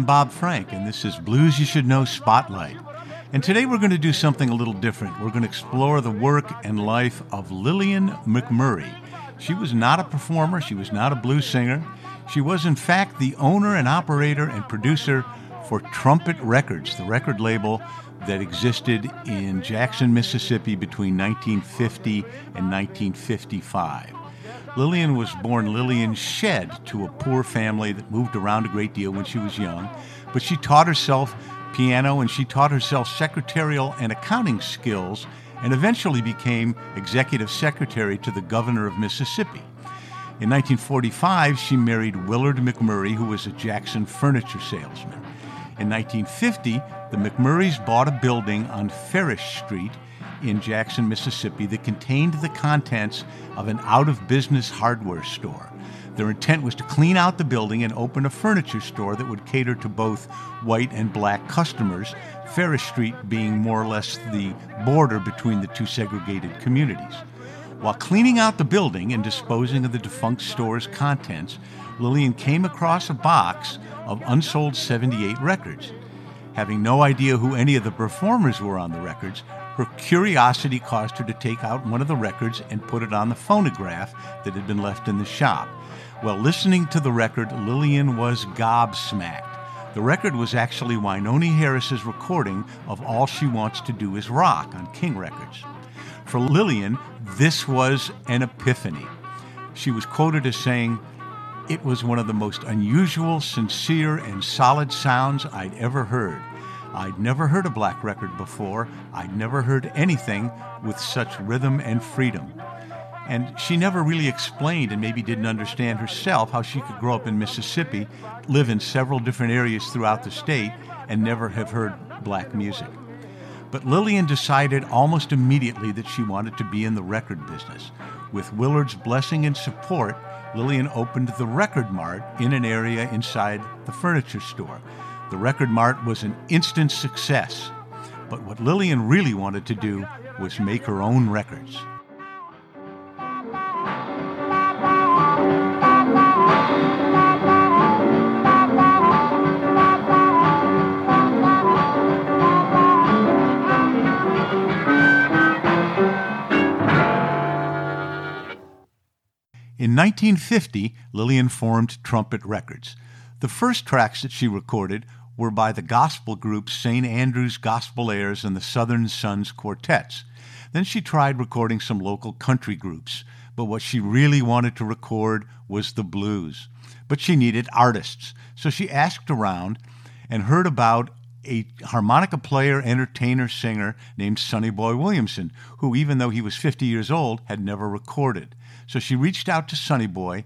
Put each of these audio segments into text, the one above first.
I'm Bob Frank, and this is Blues You Should Know Spotlight. And today we're going to do something a little different. We're going to explore the work and life of Lillian McMurray. She was not a performer, she was not a blues singer. She was, in fact, the owner and operator and producer for Trumpet Records, the record label that existed in Jackson, Mississippi between 1950 and 1955. Lillian was born Lillian Shedd to a poor family that moved around a great deal when she was young, but she taught herself piano and she taught herself secretarial and accounting skills and eventually became executive secretary to the governor of Mississippi. In 1945, she married Willard McMurray, who was a Jackson furniture salesman. In 1950, the McMurrays bought a building on Farish Street in Jackson, Mississippi that contained the contents of an out of business hardware store. Their intent was to clean out the building and open a furniture store that would cater to both white and black customers, Farish Street being more or less the border between the two segregated communities. While cleaning out the building and disposing of the defunct store's contents, Lillian came across a box of unsold 78 records. Having no idea who any of the performers were on the records, her curiosity caused her to take out one of the records and put it on the phonograph that had been left in the shop. While listening to the record, Lillian was gobsmacked. The record was actually Wynonie Harris's recording of All She Wants to Do Is Rock on King Records. For Lillian, this was an epiphany. She was quoted as saying, It was one of the most unusual, sincere, and solid sounds I'd ever heard. I'd never heard a black record before. I'd never heard anything with such rhythm and freedom. And she never really explained and maybe didn't understand herself how she could grow up in Mississippi, live in several different areas throughout the state, and never have heard black music. But Lillian decided almost immediately that she wanted to be in the record business. With Willard's blessing and support, Lillian opened the Record Mart in an area inside the furniture store. The Record Mart was an instant success. But what Lillian really wanted to do was make her own records. In 1950, Lillian formed Trumpet Records. The first tracks that she recorded were by the gospel groups St. Andrew's Gospel Airs and the Southern Sons Quartets. Then she tried recording some local country groups, but what she really wanted to record was the blues. But she needed artists, so she asked around and heard about a harmonica player, entertainer, singer named Sonny Boy Williamson, who, even though he was 50 years old, had never recorded. So she reached out to Sonny Boy,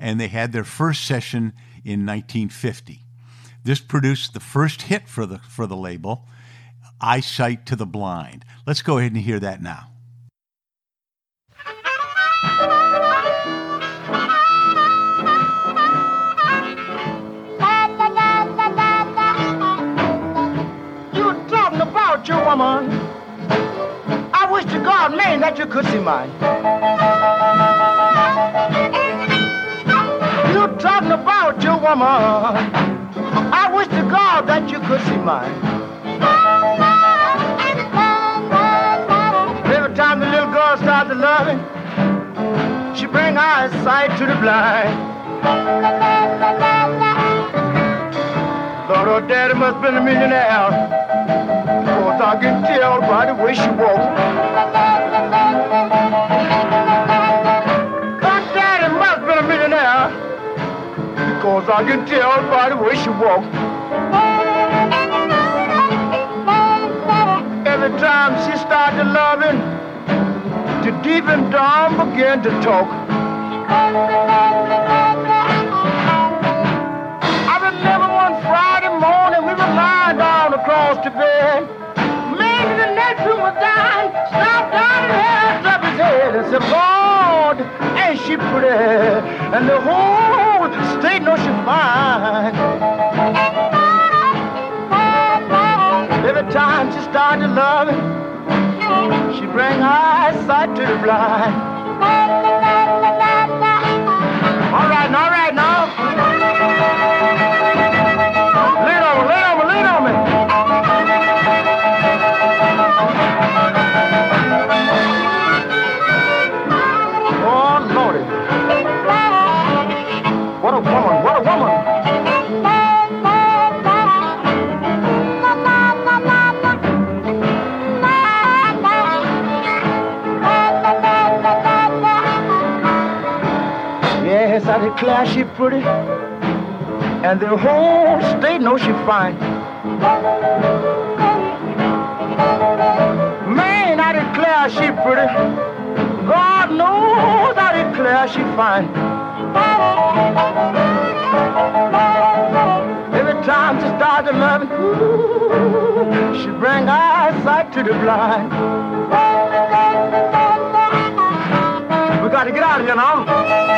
and they had their first session in 1950. This produced the first hit for the, for the label, Eyesight to the Blind. Let's go ahead and hear that now. You talking about your woman. I wish to God, man, that you could see mine. You talking about your woman. I wish to God that you could see mine. Every time the little girl starts to loving, she bring eyesight to the blind. Thought oh, her daddy must been a millionaire. Cause I can tell by the way she walks. Because I can tell by the way she walks. Every time she started loving, the deep and dumb began to talk. She pretty? And the whole state knows she's fine. Every time she started loving, she bring eyesight to the blind. Pretty, and the whole state knows she's fine. Man, I declare she pretty. God knows I declare she fine. Every time she starts to love, she bring eyesight to the blind. We got to get out of here now.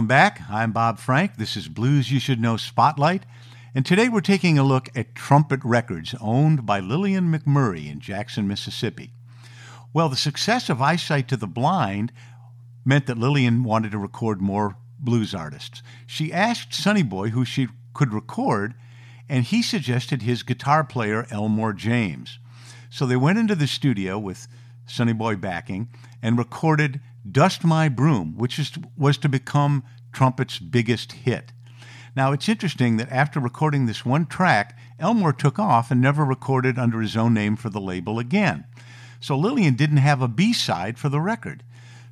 Welcome back. I'm Bob Frank. This is Blues You Should Know Spotlight. And today we're taking a look at Trumpet Records, owned by Lillian McMurray in Jackson, Mississippi. Well, the success of Eyesight to the Blind meant that Lillian wanted to record more blues artists. She asked Sonny Boy who she could record, and he suggested his guitar player, Elmore James. So they went into the studio with Sonny Boy backing and recorded Dust My Broom, which is, was to become Trumpet's biggest hit. Now, it's interesting that after recording this one track, Elmore took off and never recorded under his own name for the label again. So Lillian didn't have a B side for the record.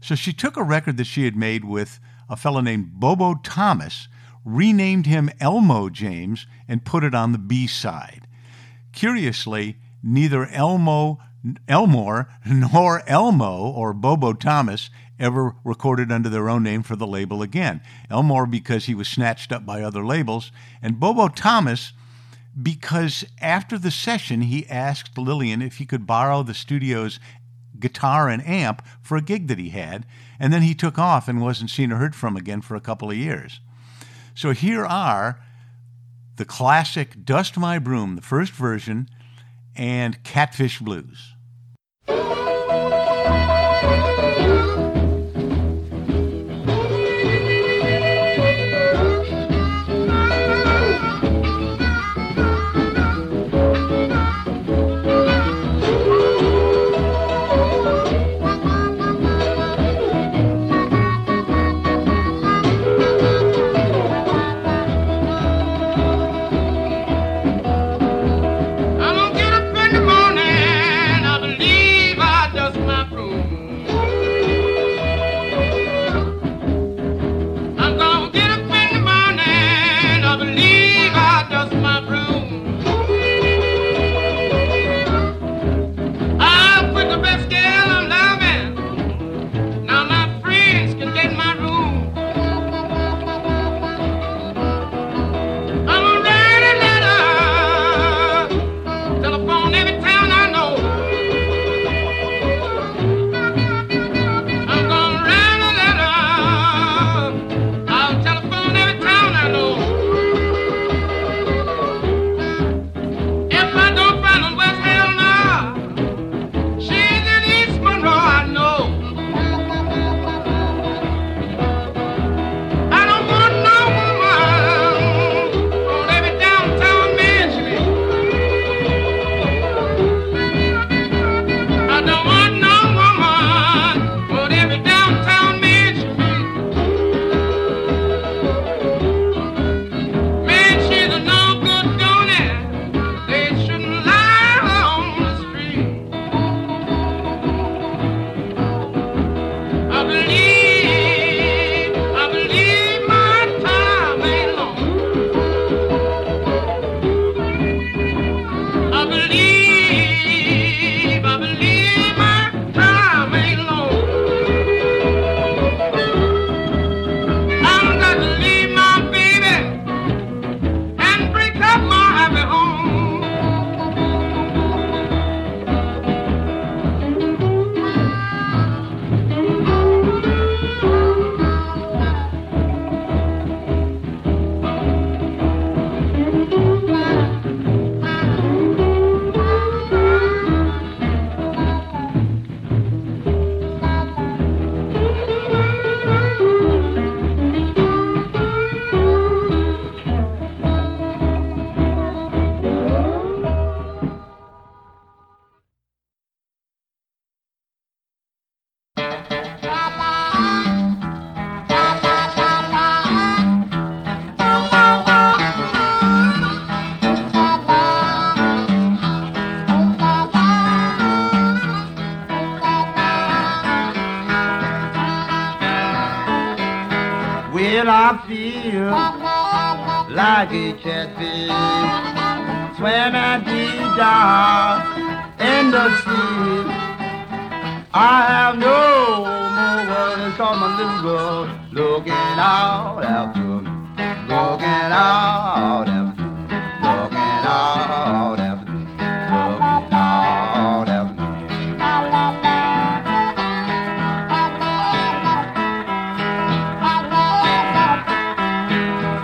So she took a record that she had made with a fellow named Bobo Thomas, renamed him Elmo James, and put it on the B side. Curiously, neither Elmo Elmore nor Elmo or Bobo Thomas ever recorded under their own name for the label again. Elmore because he was snatched up by other labels, and Bobo Thomas because after the session he asked Lillian if he could borrow the studio's guitar and amp for a gig that he had, and then he took off and wasn't seen or heard from again for a couple of years. So here are the classic Dust My Broom, the first version, and Catfish Blues.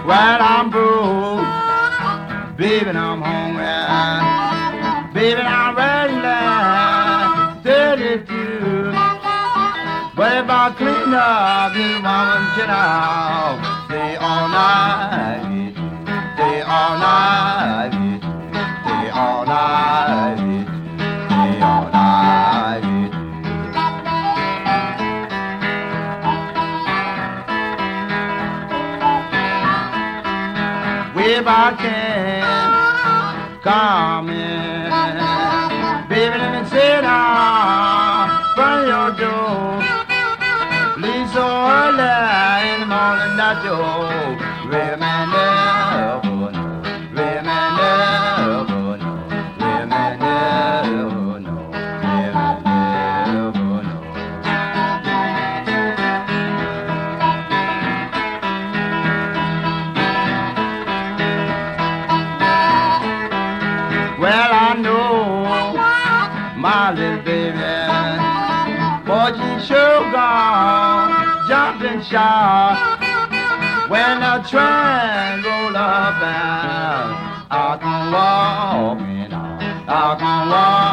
Well, I'm broke, baby, I'm hungry, baby, I'm ready, thirty-two. But if I clean up this woman, get out, stay all night, stay all night, stay all night, stay all night. Come in, baby, let me sit down of your door. Leave so early in the morning that you know my little baby, sure gone jumping shot. When train roll up and I can walk out, I can walk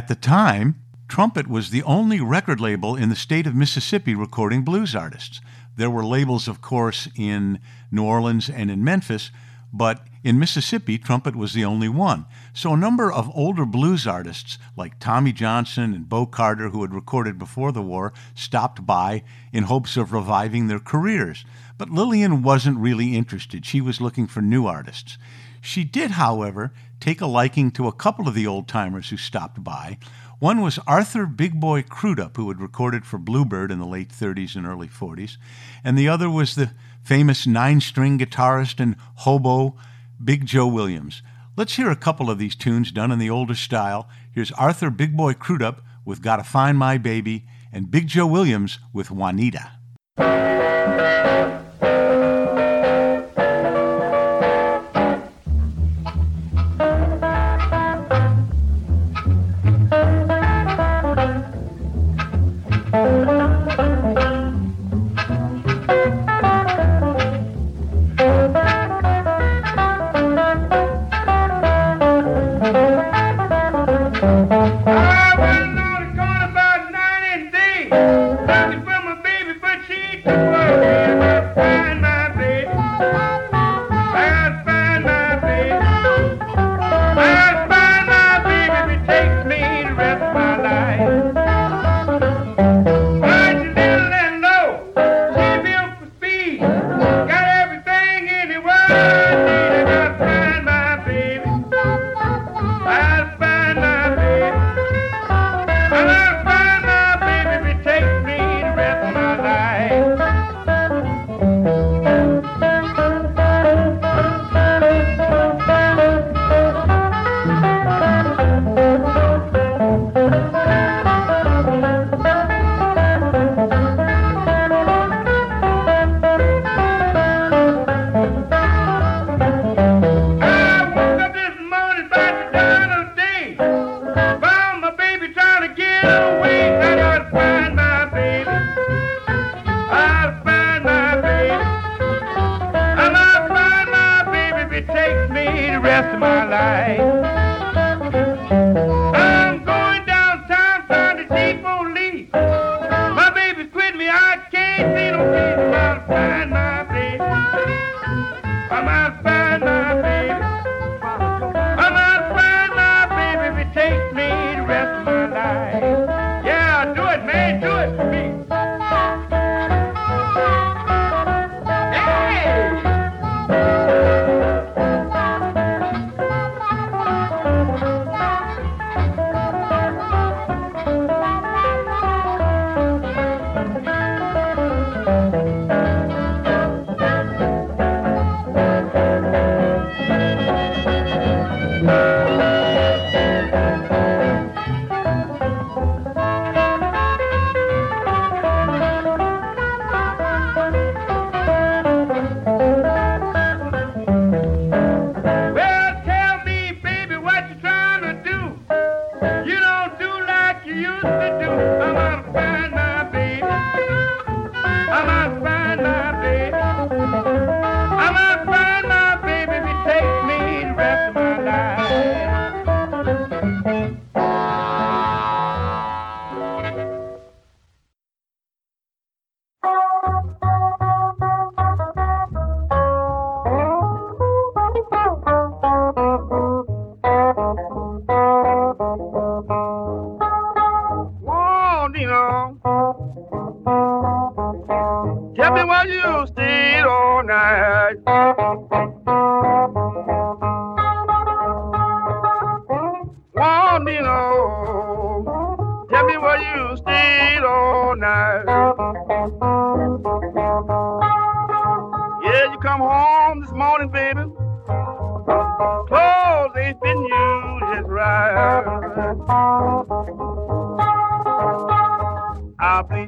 At the time, Trumpet was the only record label in the state of Mississippi recording blues artists. There were labels, of course, in New Orleans and in Memphis, but in Mississippi, Trumpet was the only one. So a number of older blues artists like Tommy Johnson and Bo Carter, who had recorded before the war, stopped by in hopes of reviving their careers. But Lillian wasn't really interested. She was looking for new artists. She did, however, take a liking to a couple of the old timers who stopped by. One was Arthur Big Boy Crudup, who had recorded for Bluebird in the late 30s and early 40s, and the other was the famous nine string guitarist and hobo Big Joe Williams. Let's hear a couple of these tunes done in the older style. Here's Arthur Big Boy Crudup with Gotta Find My Baby, and Big Joe Williams with Juanita.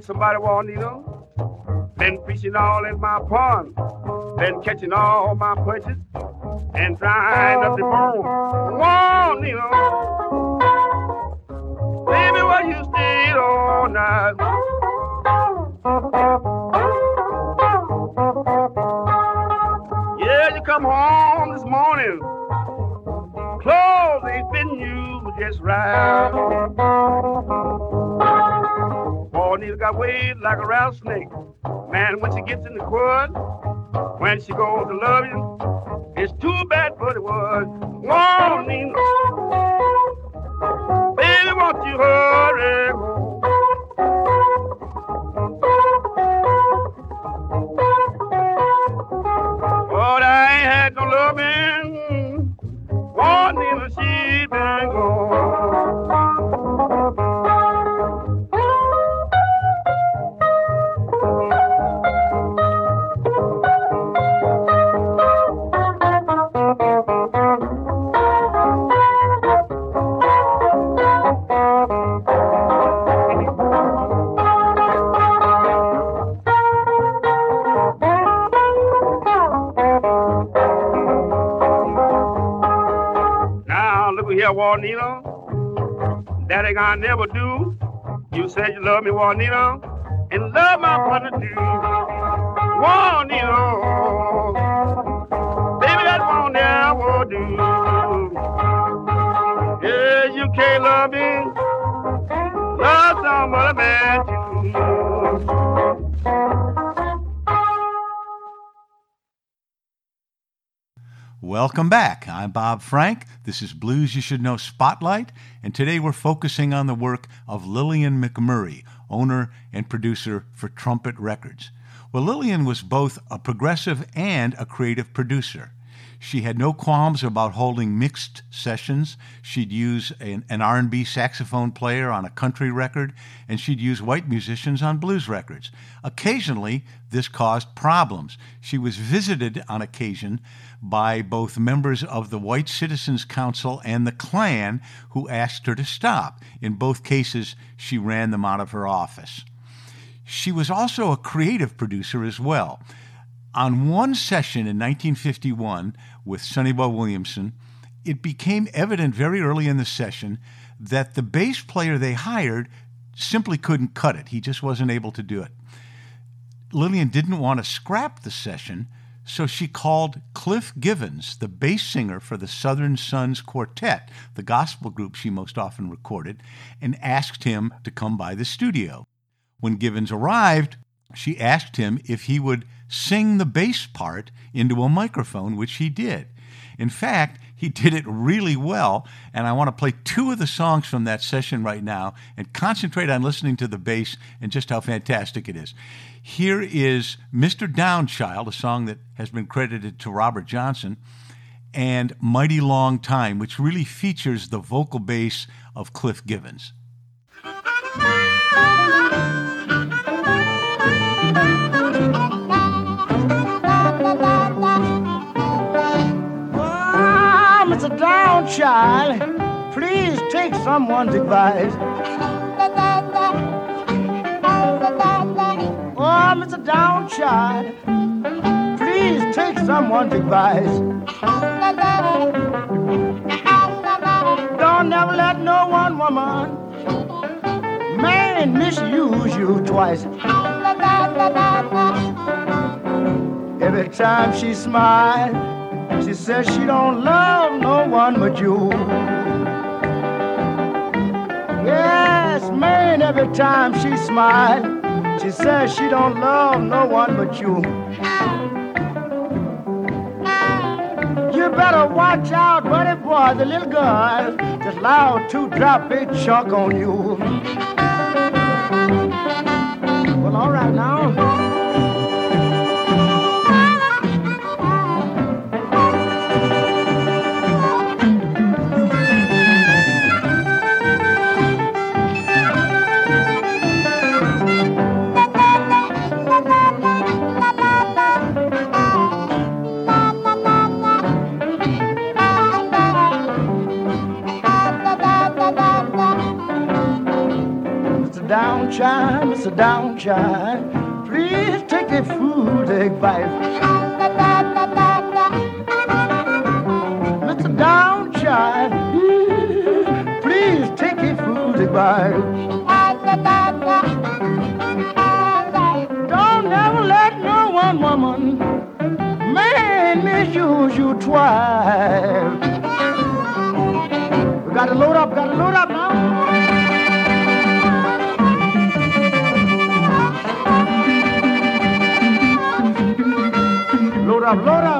Somebody you know. Been fishing all in my pond. Been catching all my punches and drying up the bone. You know. Baby, why you stayed all night? Yeah, you come home this morning. Clothes ain't fitting you just right. Like a rattlesnake. Man, when she gets in the quad, when she goes to love you, it's too bad for the word. Juanita, said you love me, Juanita, and love my brother too. Juanita, baby, that won't never do. Yeah, you can't love me. Love some other man too. Welcome back. I'm Bob Frank. This is Blues You Should Know Spotlight, and today we're focusing on the work of Lillian McMurray, owner and producer for Trumpet Records. Well, Lillian was both a progressive and a creative producer. She had no qualms about holding mixed sessions. She'd use an, an R&B saxophone player on a country record, and she'd use white musicians on blues records. Occasionally, this caused problems. She was visited on occasion by both members of the White Citizens Council and the Klan who asked her to stop. In both cases, she ran them out of her office. She was also a creative producer as well. On one session in 1951 with Sonny Boy Williamson, it became evident very early in the session that the bass player they hired simply couldn't cut it. He just wasn't able to do it. Lillian didn't want to scrap the session, so she called Cliff Givens, the bass singer for the Southern Sons Quartet, the gospel group she most often recorded, and asked him to come by the studio. When Givens arrived, she asked him if he would sing the bass part into a microphone, which he did. In fact, he did it really well, and I want to play two of the songs from that session right now and concentrate on listening to the bass and just how fantastic it is. Here is Mr. Downchild, a song that has been credited to Robert Johnson, and Mighty Long Time, which really features the vocal bass of Cliff Givens. Ah, Mr. Downchild, please take someone's advice. Oh, Mr. Downchild, please take someone's advice. Don't never let no one woman man misuse you twice. Every time she smiles, she says she don't love no one but you. Yes, man, every time she smiles, she says she don't love no one but you. You better watch out, buddy boy. The little girl just allowed to drop a chuck on you. Well, all right now. Child, Mr. Down child, please take the food advice. Mr. Down child, please take the food advice. Don't never let no one woman man misuse you twice. We gotta load up, gotta load up load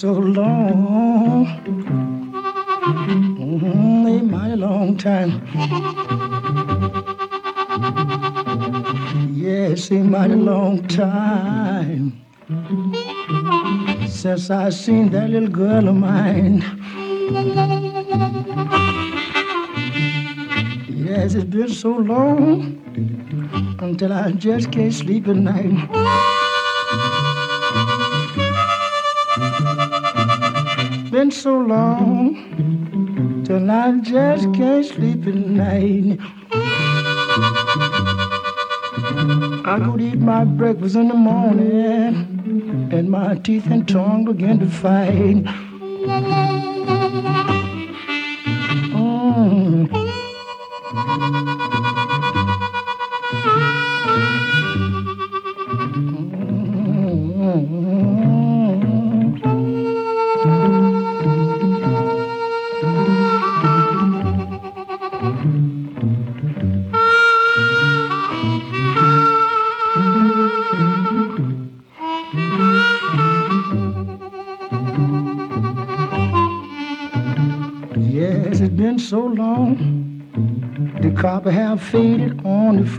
so long. Mm-hmm, a mighty long time. Yes, a mighty long time. Since I seen that little girl of mine. Yes, it's been so long until I just can't sleep at night. Been so long till I just can't sleep at night. I to eat my breakfast in the morning, and my teeth and tongue begin to fight.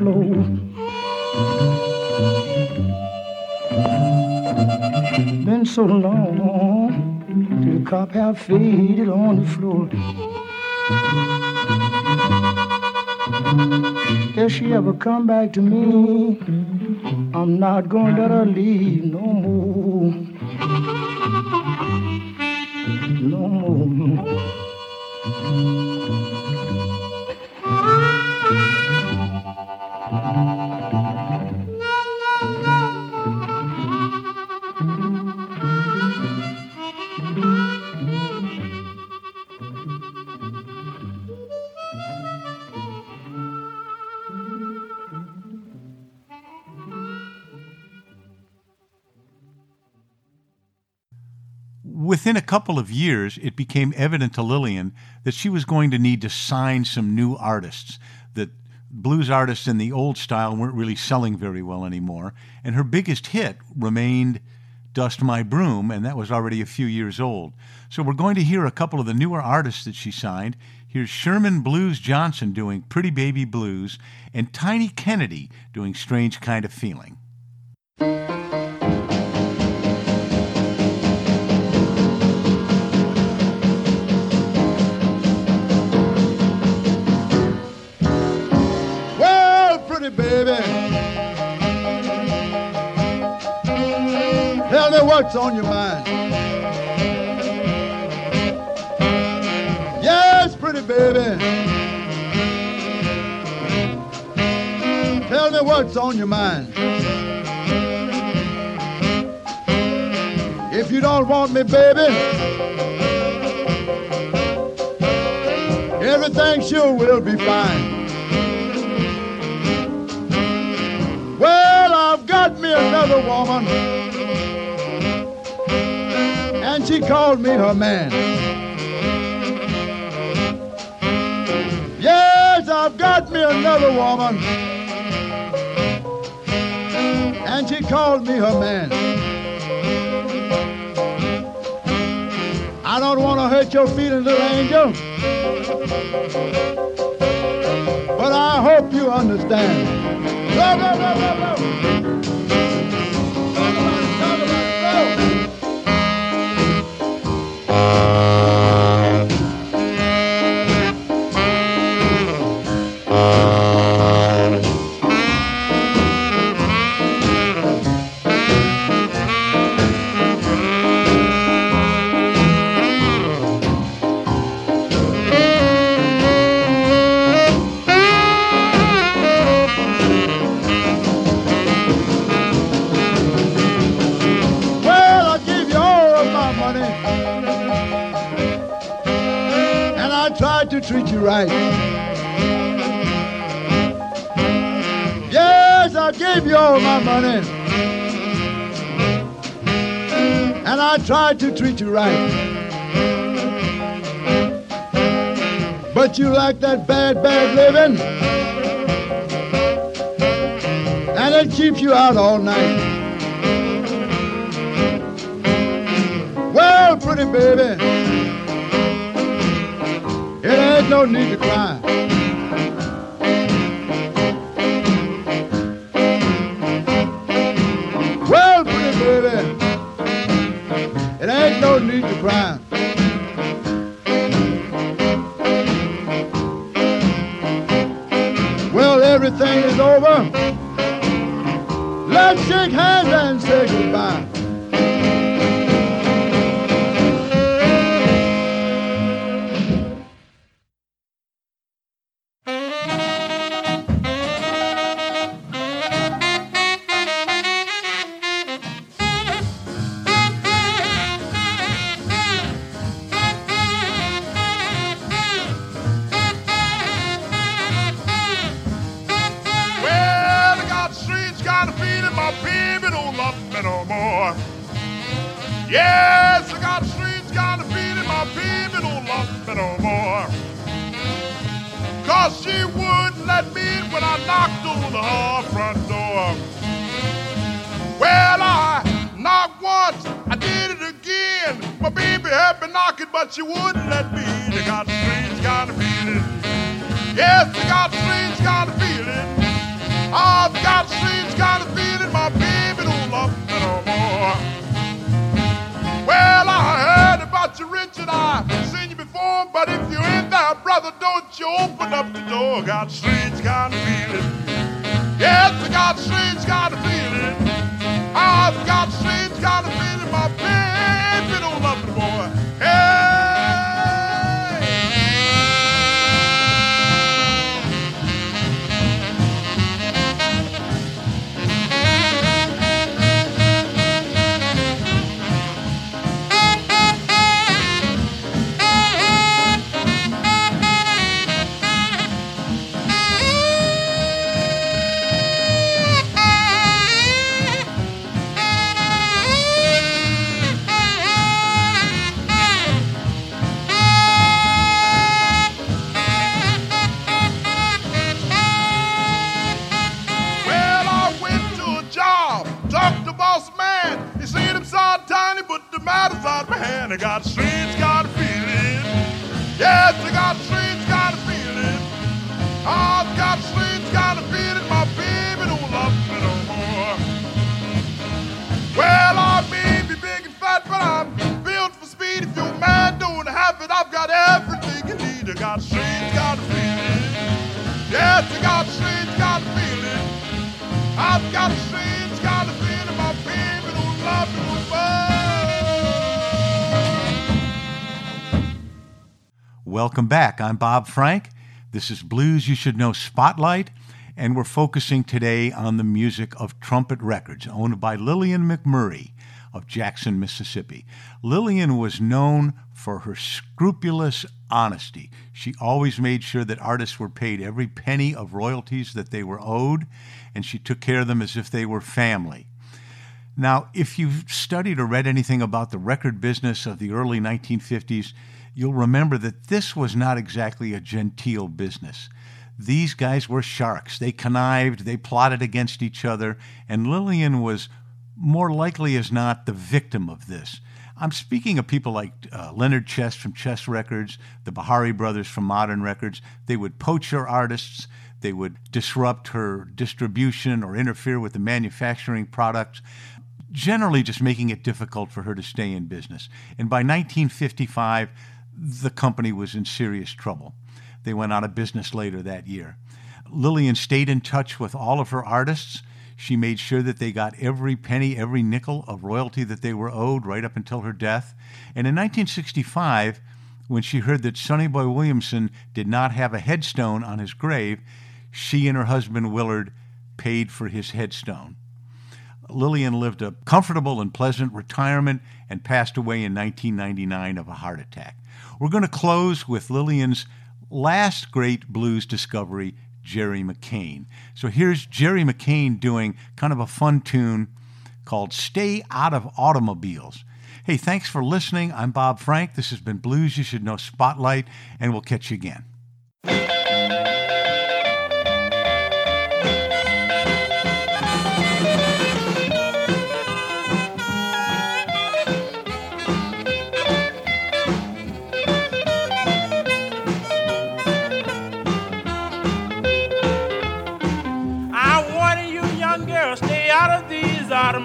Floor. Been so long, the carpet have faded on the floor. If she ever come back to me, I'm not gonna let her leave no more. Within a couple of years, it became evident to Lillian that she was going to need to sign some new artists, that blues artists in the old style weren't really selling very well anymore. And her biggest hit remained Dust My Broom, and that was already a few years old. So we're going to hear a couple of the newer artists that she signed. Here's Sherman Blues Johnson doing Pretty Baby Blues, and Tiny Kennedy doing Strange Kind of Feeling. What's on your mind. Yes, pretty baby. Tell me what's on your mind. If you don't want me, baby, everything sure will be fine. Well, I've got me another woman, she called me her man. Yes, I've got me another woman, and she called me her man. I don't want to hurt your feelings, little angel. But I hope you understand. Go, go, go, right. Yes, I gave you all my money. And I tried to treat you right. But you like that bad, bad living. And it keeps you out all night. Well, pretty baby, ain't no need to cry. Well, pretty baby, it ain't no need to cry. Well, everything is over. Let's shake hands and say goodbye. But if you're in there, brother, don't you open up the door. Got strange kind of feeling. Yes, I got strange kind of feeling. Ah, I've got strange kind of feeling my baby don't love out my Welcome back. I'm Bob Frank. This is Blues You Should Know Spotlight, and we're focusing today on the music of Trumpet Records, owned by Lillian McMurray of Jackson, Mississippi. Lillian was known for her scrupulous honesty. She always made sure that artists were paid every penny of royalties that they were owed, and she took care of them as if they were family. Now, if you've studied or read anything about the record business of the early 1950s, you'll remember that this was not exactly a genteel business. These guys were sharks. They connived, they plotted against each other, and Lillian was more likely as not the victim of this. I'm speaking of people like uh, Leonard Chess from Chess Records, the Bihari brothers from Modern Records. They would poach her artists, they would disrupt her distribution or interfere with the manufacturing products generally just making it difficult for her to stay in business. And by 1955, the company was in serious trouble. They went out of business later that year. Lillian stayed in touch with all of her artists. She made sure that they got every penny, every nickel of royalty that they were owed right up until her death. And in 1965, when she heard that Sonny Boy Williamson did not have a headstone on his grave, she and her husband Willard paid for his headstone. Lillian lived a comfortable and pleasant retirement and passed away in 1999 of a heart attack. We're going to close with Lillian's last great blues discovery, Jerry McCain. So here's Jerry McCain doing kind of a fun tune called Stay Out of Automobiles. Hey, thanks for listening. I'm Bob Frank. This has been Blues You Should Know Spotlight, and we'll catch you again.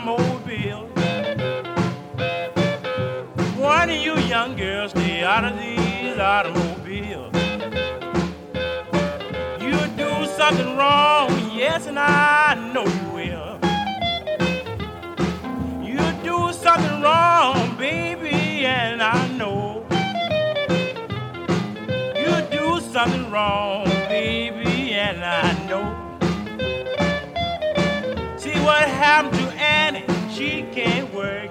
Automobiles. One of you young girls stay out of these automobiles. You do something wrong, yes, and I know you will. You do something wrong, baby, and I know. You do something wrong, baby, and I know. See what happened to she can't work